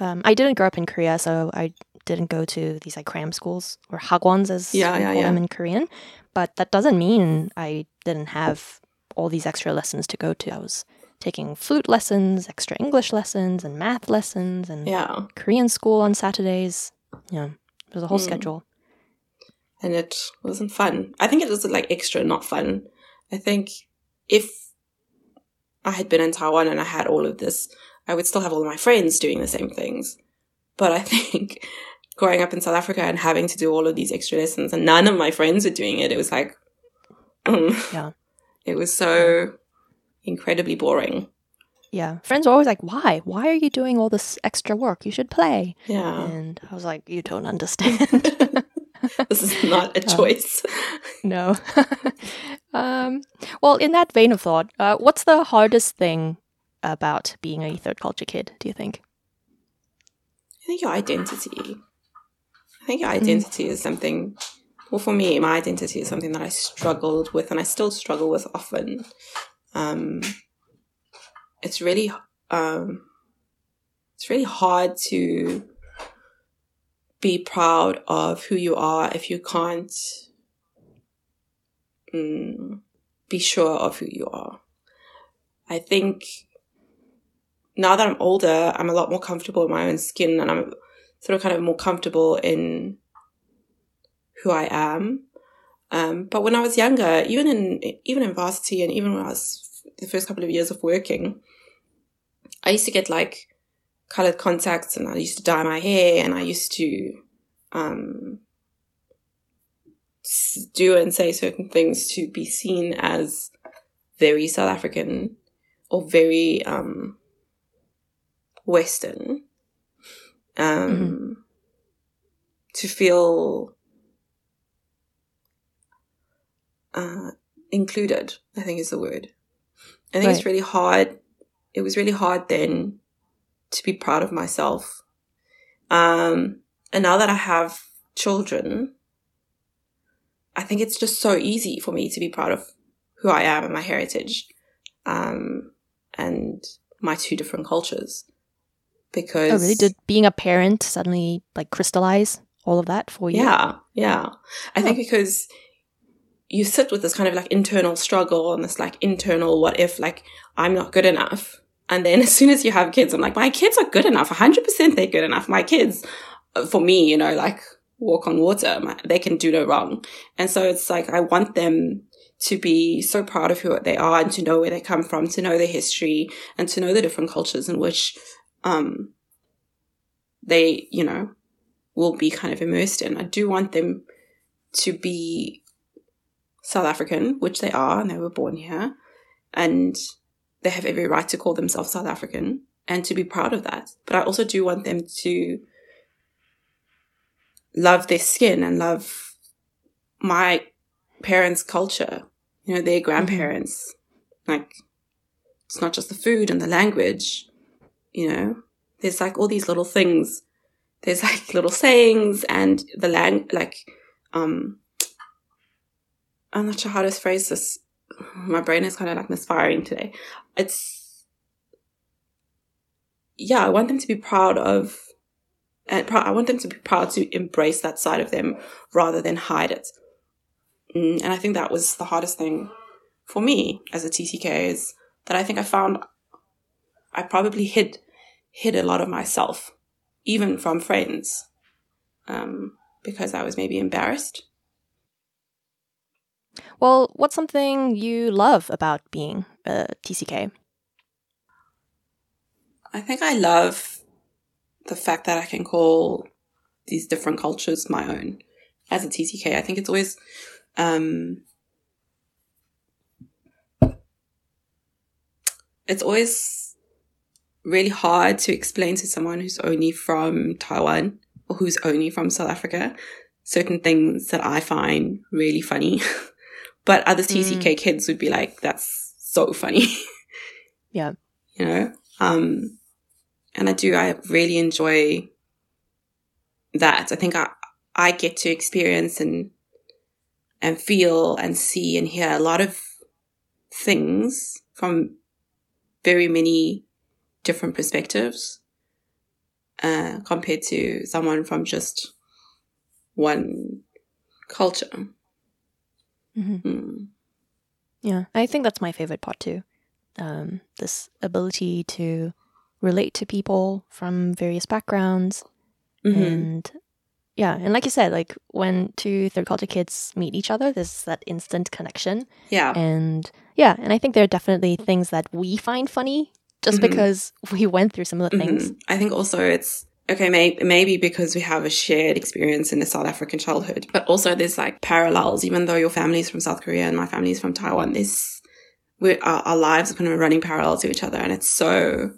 Um, I didn't grow up in Korea, so I didn't go to these like cram schools or hagwons as yeah, yeah, call yeah. them in Korean. But that doesn't mean I didn't have all these extra lessons to go to. I was taking flute lessons, extra English lessons, and math lessons, and yeah. Korean school on Saturdays. Yeah, it was a whole mm. schedule. And it wasn't fun. I think it was like extra not fun. I think if I had been in Taiwan and I had all of this, I would still have all of my friends doing the same things. But I think growing up in South Africa and having to do all of these extra lessons and none of my friends were doing it, it was like, um, yeah. It was so incredibly boring. Yeah. Friends were always like, why? Why are you doing all this extra work? You should play. Yeah. And I was like, you don't understand. this is not a choice. no. um, well, in that vein of thought, uh, what's the hardest thing about being a third culture kid, do you think? I think your identity. I think your mm. identity mm. is something well, for me, my identity is something that I struggled with and I still struggle with often. Um, it's really, um, it's really hard to be proud of who you are if you can't mm, be sure of who you are. I think now that I'm older, I'm a lot more comfortable in my own skin and I'm sort of kind of more comfortable in who I am. Um, but when I was younger, even in even in varsity and even when I was the first couple of years of working, I used to get like colored contacts and I used to dye my hair and I used to um, do and say certain things to be seen as very South African or very um, Western. Um, mm-hmm. To feel uh, included, I think is the word. I think right. it's really hard. It was really hard then to be proud of myself. Um, and now that I have children, I think it's just so easy for me to be proud of who I am and my heritage, um, and my two different cultures. Because oh, really? Did being a parent suddenly like crystallize all of that for you? Yeah, yeah. I oh. think because you sit with this kind of like internal struggle and this like internal what if like I'm not good enough. And then as soon as you have kids, I'm like, my kids are good enough. 100% they're good enough. My kids, uh, for me, you know, like walk on water. My, they can do no wrong. And so it's like, I want them to be so proud of who they are and to know where they come from, to know their history and to know the different cultures in which, um, they, you know, will be kind of immersed in. I do want them to be South African, which they are, and they were born here, and they have every right to call themselves South African and to be proud of that. But I also do want them to love their skin and love my parents' culture, you know, their mm-hmm. grandparents. Like, it's not just the food and the language, you know, there's like all these little things. There's like little sayings and the lang, like, um, I'm not sure how to phrase this. My brain is kind of like misfiring today. It's, yeah, I want them to be proud of, and I want them to be proud to embrace that side of them rather than hide it. Mm, and I think that was the hardest thing for me as a TCK is that I think I found I probably hid hid a lot of myself, even from friends, um, because I was maybe embarrassed. Well, what's something you love about being a TCK? I think I love the fact that I can call these different cultures my own as a TCK. I think it's always um, it's always really hard to explain to someone who's only from Taiwan or who's only from South Africa certain things that I find really funny. but other TCK mm. kids would be like, that's so funny. yeah. You know? Um, and I do, I really enjoy that. I think I, I get to experience and, and feel and see and hear a lot of things from very many different perspectives uh, compared to someone from just one culture. Mm-hmm. Mm. Yeah, I think that's my favorite part too. Um, this ability to relate to people from various backgrounds mm-hmm. and yeah and like you said like when two third culture kids meet each other there's that instant connection yeah and yeah and i think there are definitely things that we find funny just mm-hmm. because we went through similar mm-hmm. things i think also it's okay may- maybe because we have a shared experience in the south african childhood but also there's like parallels even though your family's from south korea and my family's from taiwan this we our, our lives are kind of running parallel to each other and it's so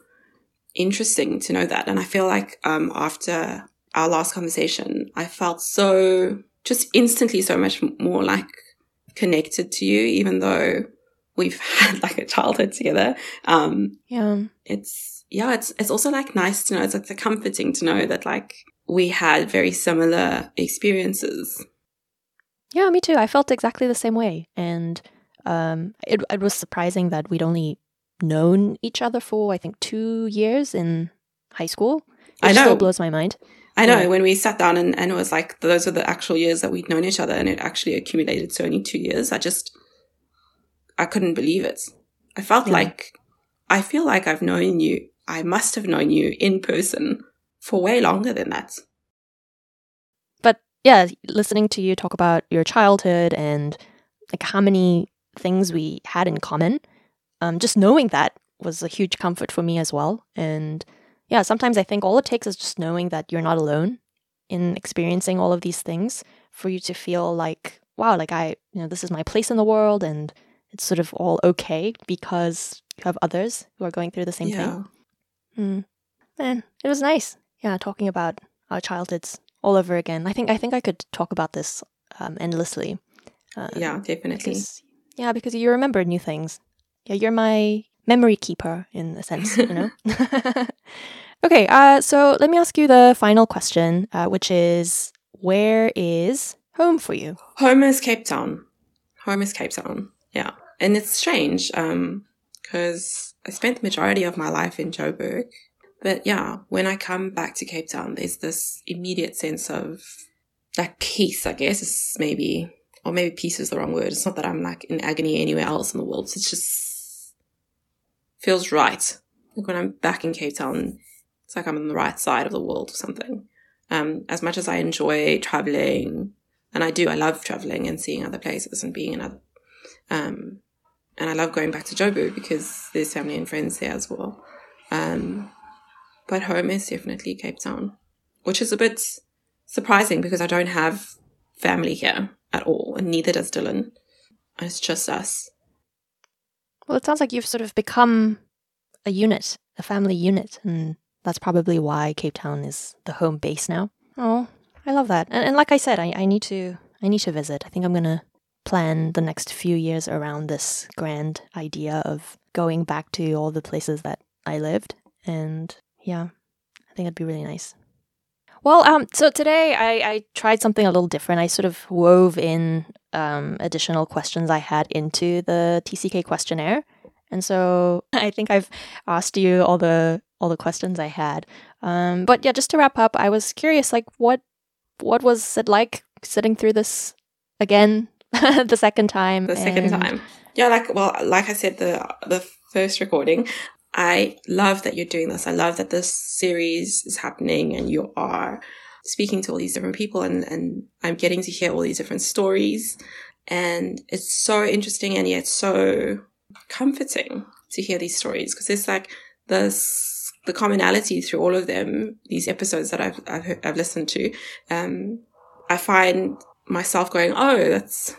interesting to know that. And I feel like um, after our last conversation, I felt so just instantly so much more like connected to you, even though we've had like a childhood together. Um, yeah, it's yeah, it's it's also like nice to know. It's like comforting to know that like we had very similar experiences. Yeah, me too. I felt exactly the same way, and um, it it was surprising that we'd only known each other for I think two years in high school. I know. Still blows my mind. I know. Yeah. When we sat down and, and it was like those were the actual years that we'd known each other, and it actually accumulated to only two years. I just I couldn't believe it. I felt yeah. like I feel like I've known you. I must have known you in person for way longer than that. But yeah, listening to you talk about your childhood and like how many things we had in common um, just knowing that was a huge comfort for me as well. And yeah, sometimes I think all it takes is just knowing that you're not alone in experiencing all of these things for you to feel like, wow, like I, you know, this is my place in the world and it's sort of all okay because you have others who are going through the same yeah. thing. Mm. Man, it was nice. Yeah, talking about our childhoods all over again. I think I think I could talk about this um, endlessly. Um, yeah, definitely. Because, yeah, because you remember new things yeah, you're my memory keeper in a sense, you know? okay, uh, so let me ask you the final question, uh, which is where is home for you? Home is Cape Town. Home is Cape Town. Yeah. And it's strange, um, because I spent the majority of my life in Joburg. But yeah, when I come back to Cape Town, there's this immediate sense of like peace, I guess is maybe, or maybe peace is the wrong word. It's not that I'm like in agony anywhere else in the world. It's just feels right. Like when I'm back in Cape Town, it's like I'm on the right side of the world or something. Um, as much as I enjoy traveling, and I do, I love traveling and seeing other places and being in other, um, and I love going back to Joburg because there's family and friends there as well. Um, but home is definitely Cape Town, which is a bit surprising because I don't have family here at all, and neither does Dylan. It's just us. Well, it sounds like you've sort of become a unit, a family unit, and that's probably why Cape Town is the home base now. Oh, I love that. And, and like I said, I, I need to I need to visit. I think I'm gonna plan the next few years around this grand idea of going back to all the places that I lived. And yeah, I think it'd be really nice. Well, um, so today I, I tried something a little different. I sort of wove in um, additional questions I had into the TCK questionnaire, and so I think I've asked you all the all the questions I had. Um, but yeah, just to wrap up, I was curious, like what what was it like sitting through this again the second time? The second time, yeah. Like well, like I said, the the first recording, I love that you're doing this. I love that this series is happening and you are speaking to all these different people and, and I'm getting to hear all these different stories. And it's so interesting and yet so comforting to hear these stories because it's like this, the commonality through all of them, these episodes that I've, I've, I've listened to, um, I find myself going, Oh, that's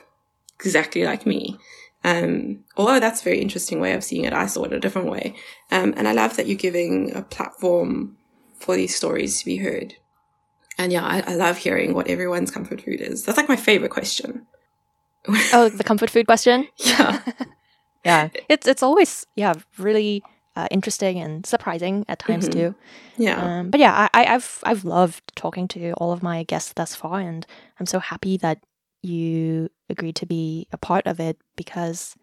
exactly like me. Um, although that's a very interesting way of seeing it, I saw it a different way. Um, and I love that you're giving a platform for these stories to be heard. And yeah, I, I love hearing what everyone's comfort food is. That's like my favorite question. oh, the comfort food question? Yeah. yeah. It's, it's always, yeah, really uh, interesting and surprising at times Mhm. too. Yeah. Um, but yeah, I, I, I've I've loved talking to all of my guests thus far, and I'm so happy that you agreed to be a part of it because,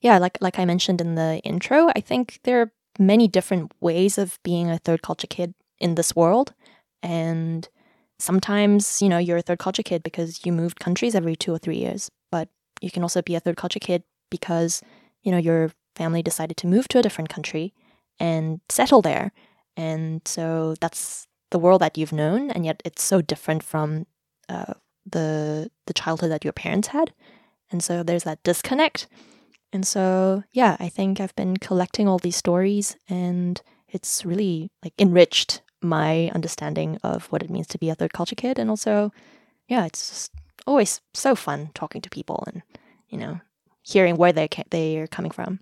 yeah, like like I mentioned in the intro, I think there are many different ways of being a third culture kid in this world, and sometimes you know you're a third culture kid because you moved countries every two or three years, but you can also be a third culture kid because you know your family decided to move to a different country and settle there. And so that's the world that you've known and yet it's so different from uh, the the childhood that your parents had. And so there's that disconnect. And so yeah i think i've been collecting all these stories and it's really like enriched my understanding of what it means to be a third culture kid. And also yeah it's just always so fun talking to people and you know hearing where they ca- they're coming from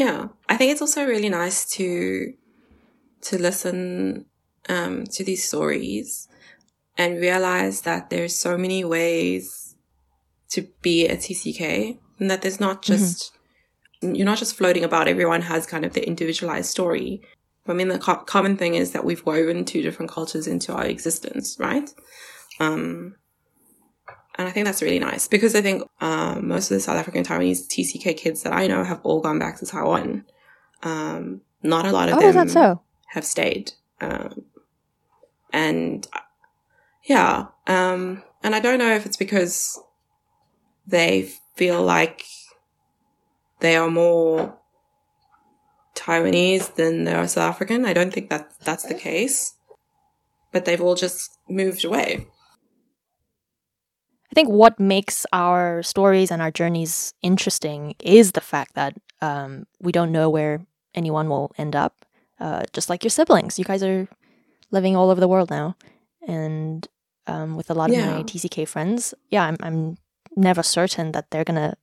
Yeah, I think it's also really nice to to listen um, to these stories and realize that there's so many ways to be a TCK, and that there's not just you're not just floating about. Everyone has kind of the individualized story. I mean, the co- common thing is that we've woven two different cultures into our existence, right? Um, and I think that's really nice because I think um, most of the South African Taiwanese TCK kids that I know have all gone back to Taiwan. Um, not a lot of oh them so have stayed. Um, and yeah, um, and I don't know if it's because they feel like they are more Taiwanese than they are South African. I don't think that that's the case, but they've all just moved away. I think what makes our stories and our journeys interesting is the fact that um, we don't know where anyone will end up. Uh, just like your siblings, you guys are living all over the world now, and um, with a lot of Yeah. my TCK friends, yeah, I'm, I'm never certain that they're gonna,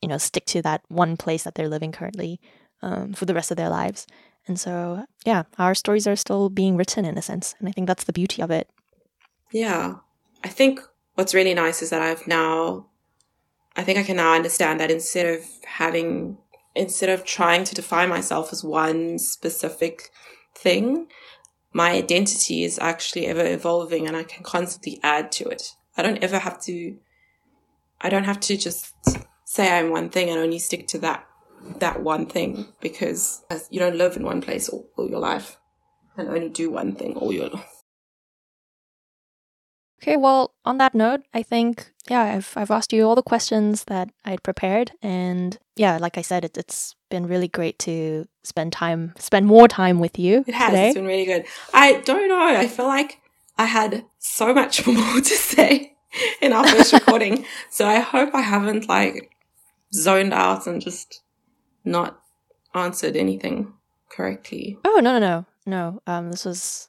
you know, stick to that one place that they're living currently um, for the rest of their lives. And so, yeah, our stories are still being written in a sense, and I think that's the beauty of it. Yeah. I think what's really nice is that I've now, I think I can now understand that instead of having, instead of trying to define myself as one specific thing, my identity is actually ever evolving and I can constantly add to it. I don't ever have to, I don't have to just say I'm one thing and only stick to that, that one thing because you don't live in one place all, all your life and only do one thing all your Okay, well, on that note, I think yeah, I've I've asked you all the questions that I'd prepared, and yeah, like I said, it, it's been really great to spend time, spend more time with you It has. today. It's been really good. I don't know. I feel like I had so much more to say in our first recording. So I hope I haven't like zoned out and just not answered anything correctly. Oh no no no no! Um, this was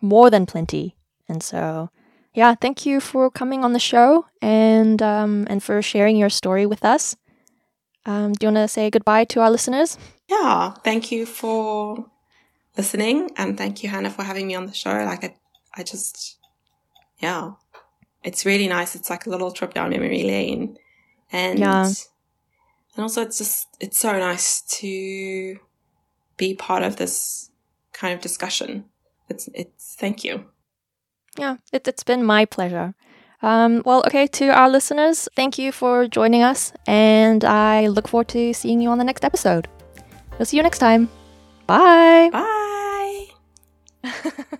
more than plenty, and so yeah, thank you for coming on the show and um and for sharing your story with us. Um, do you want to say goodbye to our listeners? Yeah. Thank you for listening and thank you, Hana, for having me on the show. Like I, I just, yeah, it's really nice. It's like a little trip down memory lane. And, Yeah. and also it's just, it's so nice to be part of this kind of discussion. It's, it's, thank you. Yeah, it, it's been my pleasure. Um, well, okay, to our listeners, thank you for joining us, and I look forward to seeing you on the next episode. We'll see you next time. Bye. Bye.